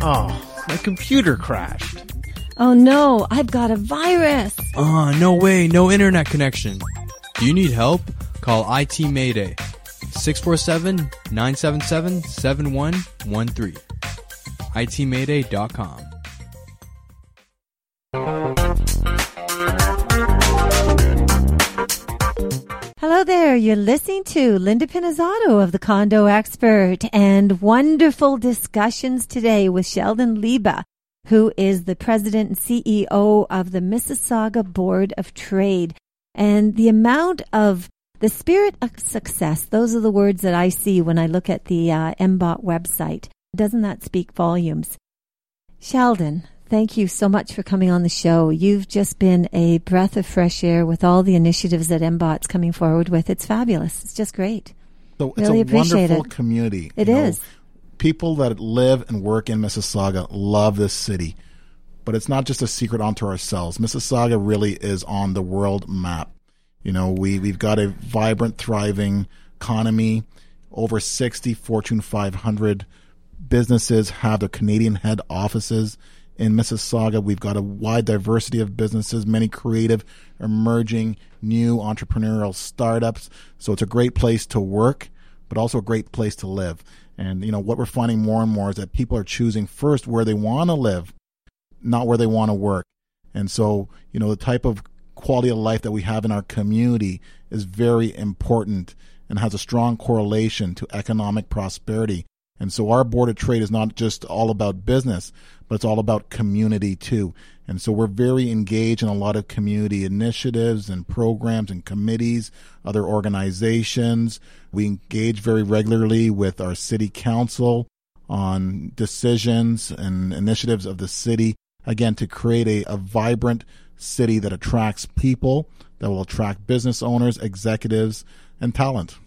Oh, my computer crashed. Oh no, I've got a virus. Uh, no way, no internet connection. Do you need help? Call IT Mayday. 647-977-7113. itmayday.com. There. You're listening to Linda Pinizzato of the Condo Expert and wonderful discussions today with Sheldon Leiba, who is the president and CEO of the Mississauga Board of Trade. And the amount of the spirit of success, those are the words that I see when I look at the uh, MBOT website. Doesn't that speak volumes? Sheldon, Thank you so much for coming on the show. You've just been a breath of fresh air with all the initiatives that MBOT's coming forward with. It's fabulous. It's just great. So it's really a wonderful it. community. It you know. is. People that live and work in Mississauga love this city. But it's not just a secret unto ourselves. Mississauga really is on the world map. You know, we, we've got a vibrant, thriving economy. Over 60 Fortune 500 businesses have their Canadian head offices in Mississauga. We've got a wide diversity of businesses, many creative, emerging, new entrepreneurial startups. So it's a great place to work, but also a great place to live. And, you know, what we're finding more and more is that people are choosing first where they want to live, not where they want to work. And so, you know, the type of quality of life that we have in our community is very important and has a strong correlation to economic prosperity. And so our board of trade is not just all about business, but it's all about community too. And so we're very engaged in a lot of community initiatives and programs and committees, other organizations. We engage very regularly with our city council on decisions and initiatives of the city, again, to create a, a vibrant city that attracts people, that will attract business owners, executives, and talent.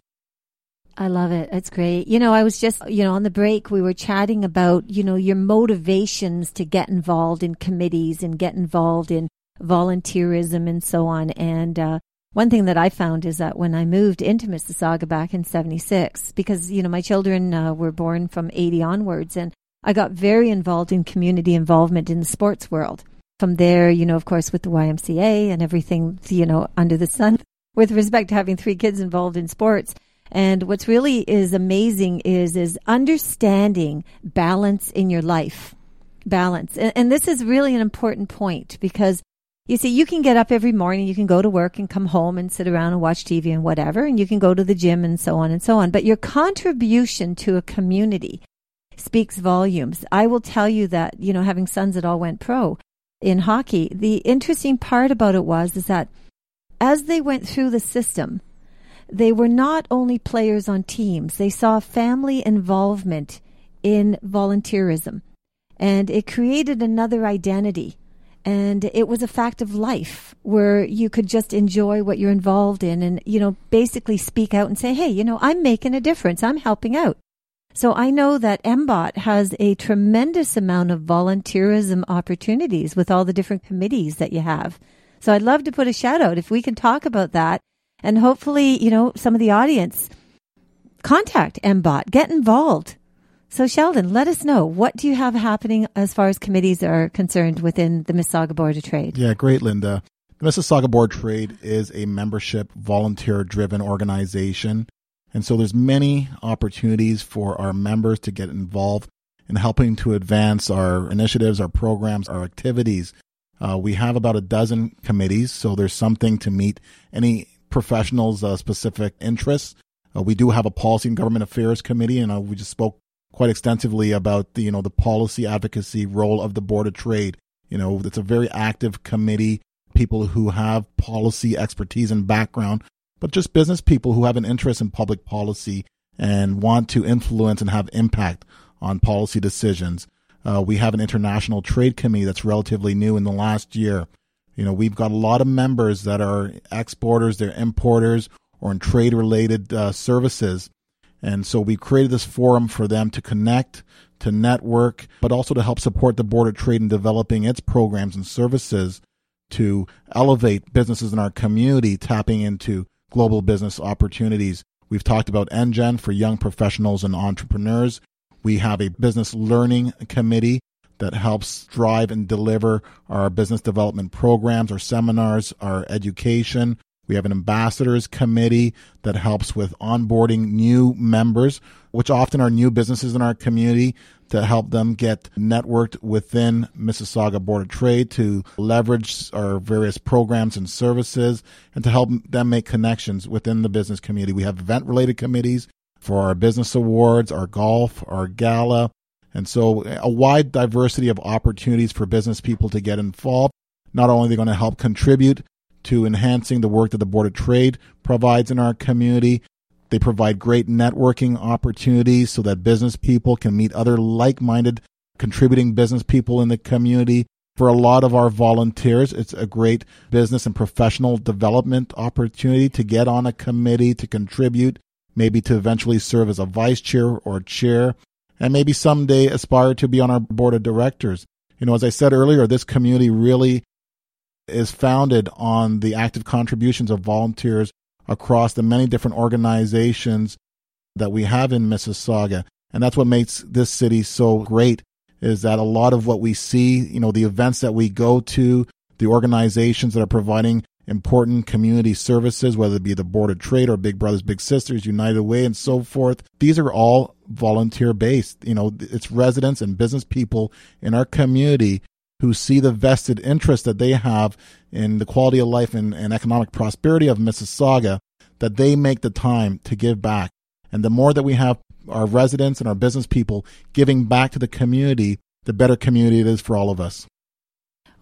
I love it. It's great. You know, I was just, you know, on the break, we were chatting about, you know, your motivations to get involved in committees and get involved in volunteerism and so on. And, uh, one thing that I found is that when I moved into Mississauga back in 76, because, you know, my children uh, were born from 80 onwards, and I got very involved in community involvement in the sports world. From there, you know, of course, with the YMCA and everything, you know, under the sun with respect to having three kids involved in sports. And what's really is amazing is is understanding balance in your life. Balance. And, and this is really an important point because you see, you can get up every morning, you can go to work and come home and sit around and watch TV and whatever, and you can go to the gym and so on and so on. But your contribution to a community speaks volumes. I will tell you that, you know, having sons that all went pro in hockey, the interesting part about it was is that as they went through the system, they were not only players on teams, they saw family involvement in volunteerism. And it created another identity. And it was a fact of life where you could just enjoy what you're involved in and, you know, basically speak out and say, hey, you know, I'm making a difference. I'm helping out. So I know that MBOT has a tremendous amount of volunteerism opportunities with all the different committees that you have. So I'd love to put a shout out if we can talk about that and hopefully, you know, some of the audience contact MBOT, get involved. So Sheldon, let us know what do you have happening as far as committees are concerned within the Mississauga Board of Trade. Yeah, great, Linda. The Mississauga Board of Trade is a membership, volunteer-driven organization, and so there's many opportunities for our members to get involved in helping to advance our initiatives, our programs, our activities. Uh, we have about a dozen committees, so there's something to meet any professionals' uh, specific interests. Uh, we do have a policy and government affairs committee, and uh, we just spoke quite extensively about the you know the policy advocacy role of the board of trade. You know, it's a very active committee. People who have policy expertise and background, but just business people who have an interest in public policy and want to influence and have impact on policy decisions. Uh, we have an international trade committee that's relatively new in the last year. You know, we've got a lot of members that are exporters, they're importers, or in trade related uh, services. And so we created this forum for them to connect, to network, but also to help support the Board of Trade in developing its programs and services to elevate businesses in our community, tapping into global business opportunities. We've talked about NGen for young professionals and entrepreneurs. We have a business learning committee that helps drive and deliver our business development programs, our seminars, our education. We have an ambassadors committee that helps with onboarding new members, which often are new businesses in our community to help them get networked within Mississauga Board of Trade to leverage our various programs and services and to help them make connections within the business community. We have event related committees for our business awards, our golf, our gala. And so a wide diversity of opportunities for business people to get involved. Not only are they going to help contribute to enhancing the work that the Board of Trade provides in our community. They provide great networking opportunities so that business people can meet other like minded contributing business people in the community. For a lot of our volunteers, it's a great business and professional development opportunity to get on a committee, to contribute, maybe to eventually serve as a vice chair or chair, and maybe someday aspire to be on our board of directors. You know, as I said earlier, this community really is founded on the active contributions of volunteers across the many different organizations that we have in Mississauga. And that's what makes this city so great is that a lot of what we see, you know, the events that we go to, the organizations that are providing important community services, whether it be the Board of Trade or Big Brothers Big Sisters, United Way, and so forth. These are all volunteer based. You know, it's residents and business people in our community who see the vested interest that they have in the quality of life and, and economic prosperity of Mississauga, that they make the time to give back. And the more that we have our residents and our business people giving back to the community, the better community it is for all of us.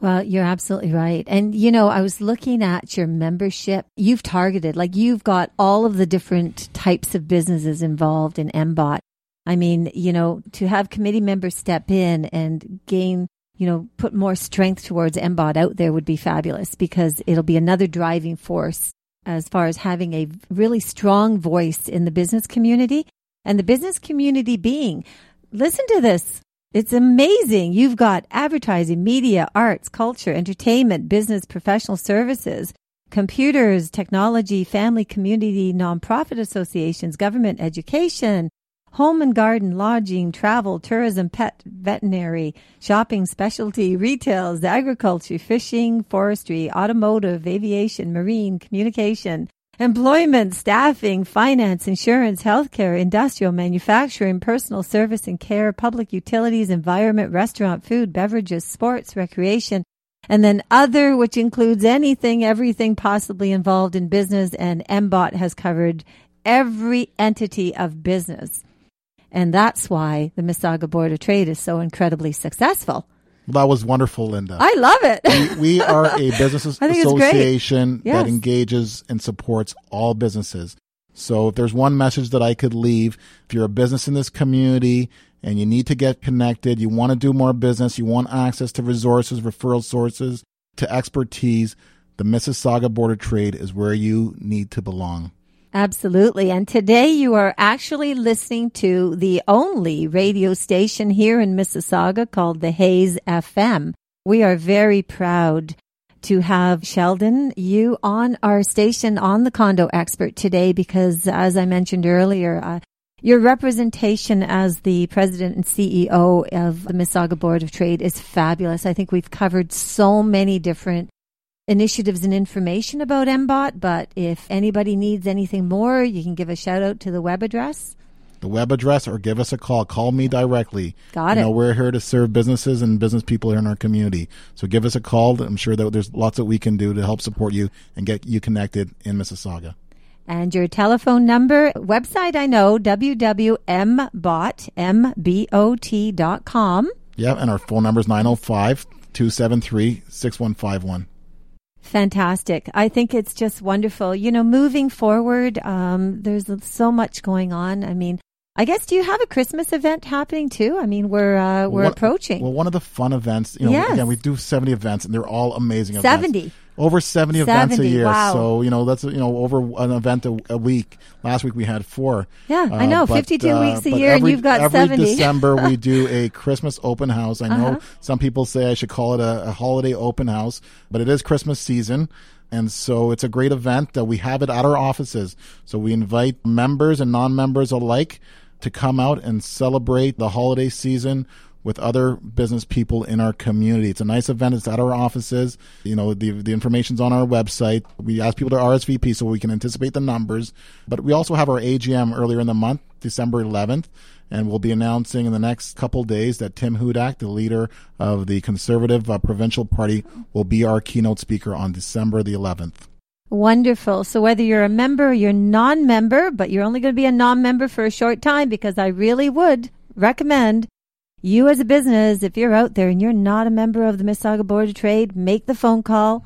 Well, you're absolutely right. And, you know, I was looking at your membership. You've targeted, like, you've got all of the different types of businesses involved in MBOT. I mean, you know, to have committee members step in and gain you know, put more strength towards MBOT out there would be fabulous because it'll be another driving force as far as having a really strong voice in the business community and the business community being. Listen to this. It's amazing. You've got advertising, media, arts, culture, entertainment, business, professional services, computers, technology, family, community, nonprofit associations, government, education, home and garden, lodging, travel, tourism, pet, veterinary, shopping, specialty, retails, agriculture, fishing, forestry, automotive, aviation, marine, communication, employment, staffing, finance, insurance, healthcare, industrial, manufacturing, personal service and care, public utilities, environment, restaurant, food, beverages, sports, recreation, and then other, which includes anything, everything possibly involved in business. And MBOT has covered every entity of business. And that's why the Mississauga Board of Trade is so incredibly successful. Well, that was wonderful, Linda. I love it. we, we are a business association yes. that engages and supports all businesses. So if there's one message that I could leave, if you're a business in this community and you need to get connected, you want to do more business, you want access to resources, referral sources, to expertise, the Mississauga Board of Trade is where you need to belong. Absolutely. And today you are actually listening to the only radio station here in Mississauga called the Hayes FM. We are very proud to have Sheldon, you on our station on the condo expert today because as I mentioned earlier, uh, your representation as the president and CEO of the Mississauga Board of Trade is fabulous. I think we've covered so many different initiatives and information about MBOT, but if anybody needs anything more, you can give a shout out to the web address. The web address or give us a call. Call me directly. Got you it. Know, we're here to serve businesses and business people here in our community. So give us a call. I'm sure that there's lots that we can do to help support you and get you connected in Mississauga. And your telephone number, website I know, www.mbot.com. Yeah, and our phone number is 905 273 6151. Fantastic. I think it's just wonderful. You know, moving forward, um, there's so much going on. I mean, I guess do you have a Christmas event happening too? I mean, we're uh, we're well, approaching. Well, one of the fun events, you know, yes. again, we do 70 events and they're all amazing 70. events. Over 70, 70 events a year. Wow. So, you know, that's, you know, over an event a, a week. Last week we had four. Yeah, uh, I know. But, 52 uh, weeks a year every, and you've got every 70. December we do a Christmas open house. I know Uh-huh. some people say I should call it a, a holiday open house, but it is Christmas season. And so it's a great event that we have it at our offices. So we invite members and non-members alike. to come out and celebrate the holiday season with other business people in our community. It's a nice event. It's at our offices. You know, the the information's on our website. We ask people to RSVP so we can anticipate the numbers. But we also have our AGM earlier in the month, December 11th, and we'll be announcing in the next couple days that Tim Hudak, the leader of the Conservative uh, Provincial Party, will be our keynote speaker on December the 11th. Wonderful. So whether you're a member or you're non-member, but you're only going to be a non-member for a short time because I really would recommend you as a business, if you're out there and you're not a member of the Mississauga Board of Trade, make the phone call,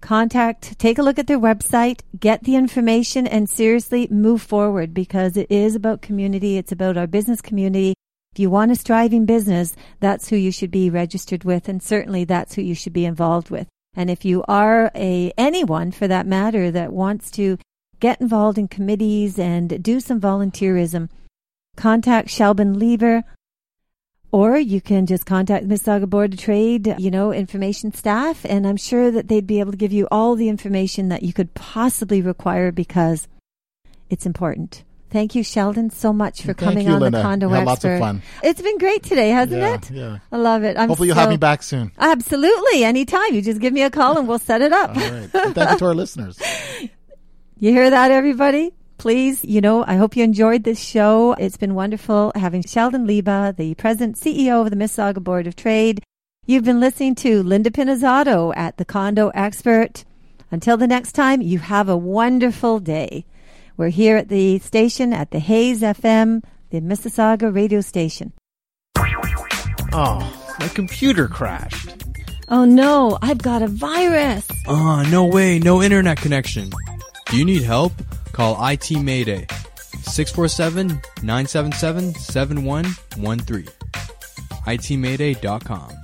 contact, take a look at their website, get the information, and seriously move forward because it is about community. It's about our business community. If you want a striving business, that's who you should be registered with, and certainly that's who you should be involved with. And if you are a anyone for that matter that wants to get involved in committees and do some volunteerism, contact Sheldon Leiba or you can just contact Mississauga Board of Trade, you know, information staff, and I'm sure that they'd be able to give you all the information that you could possibly require because it's important. Thank you, Sheldon, so much for Thank coming you, on Linda. the Condo Expert. lots of fun. It's been great today, hasn't Yeah, it? yeah. I love it. I'm Hopefully you'll so- have me back soon. Absolutely, anytime. You just give me a call and we'll set it up. All right. Thank you to our listeners. You hear that, everybody? Please, you know, I hope you enjoyed this show. It's been wonderful having Sheldon Leiba, the president CEO of the Mississauga Board of Trade. You've been listening to Linda Pinizzato at the Condo Expert. Until the next time, you have a wonderful day. We're here at the station at the Hayes FM, the Mississauga radio station. Oh, my computer crashed. Oh no, I've got a virus. Oh, no way, no internet connection. Do you need help? Call IT Mayday. 647 977 7113. ITMayday.com.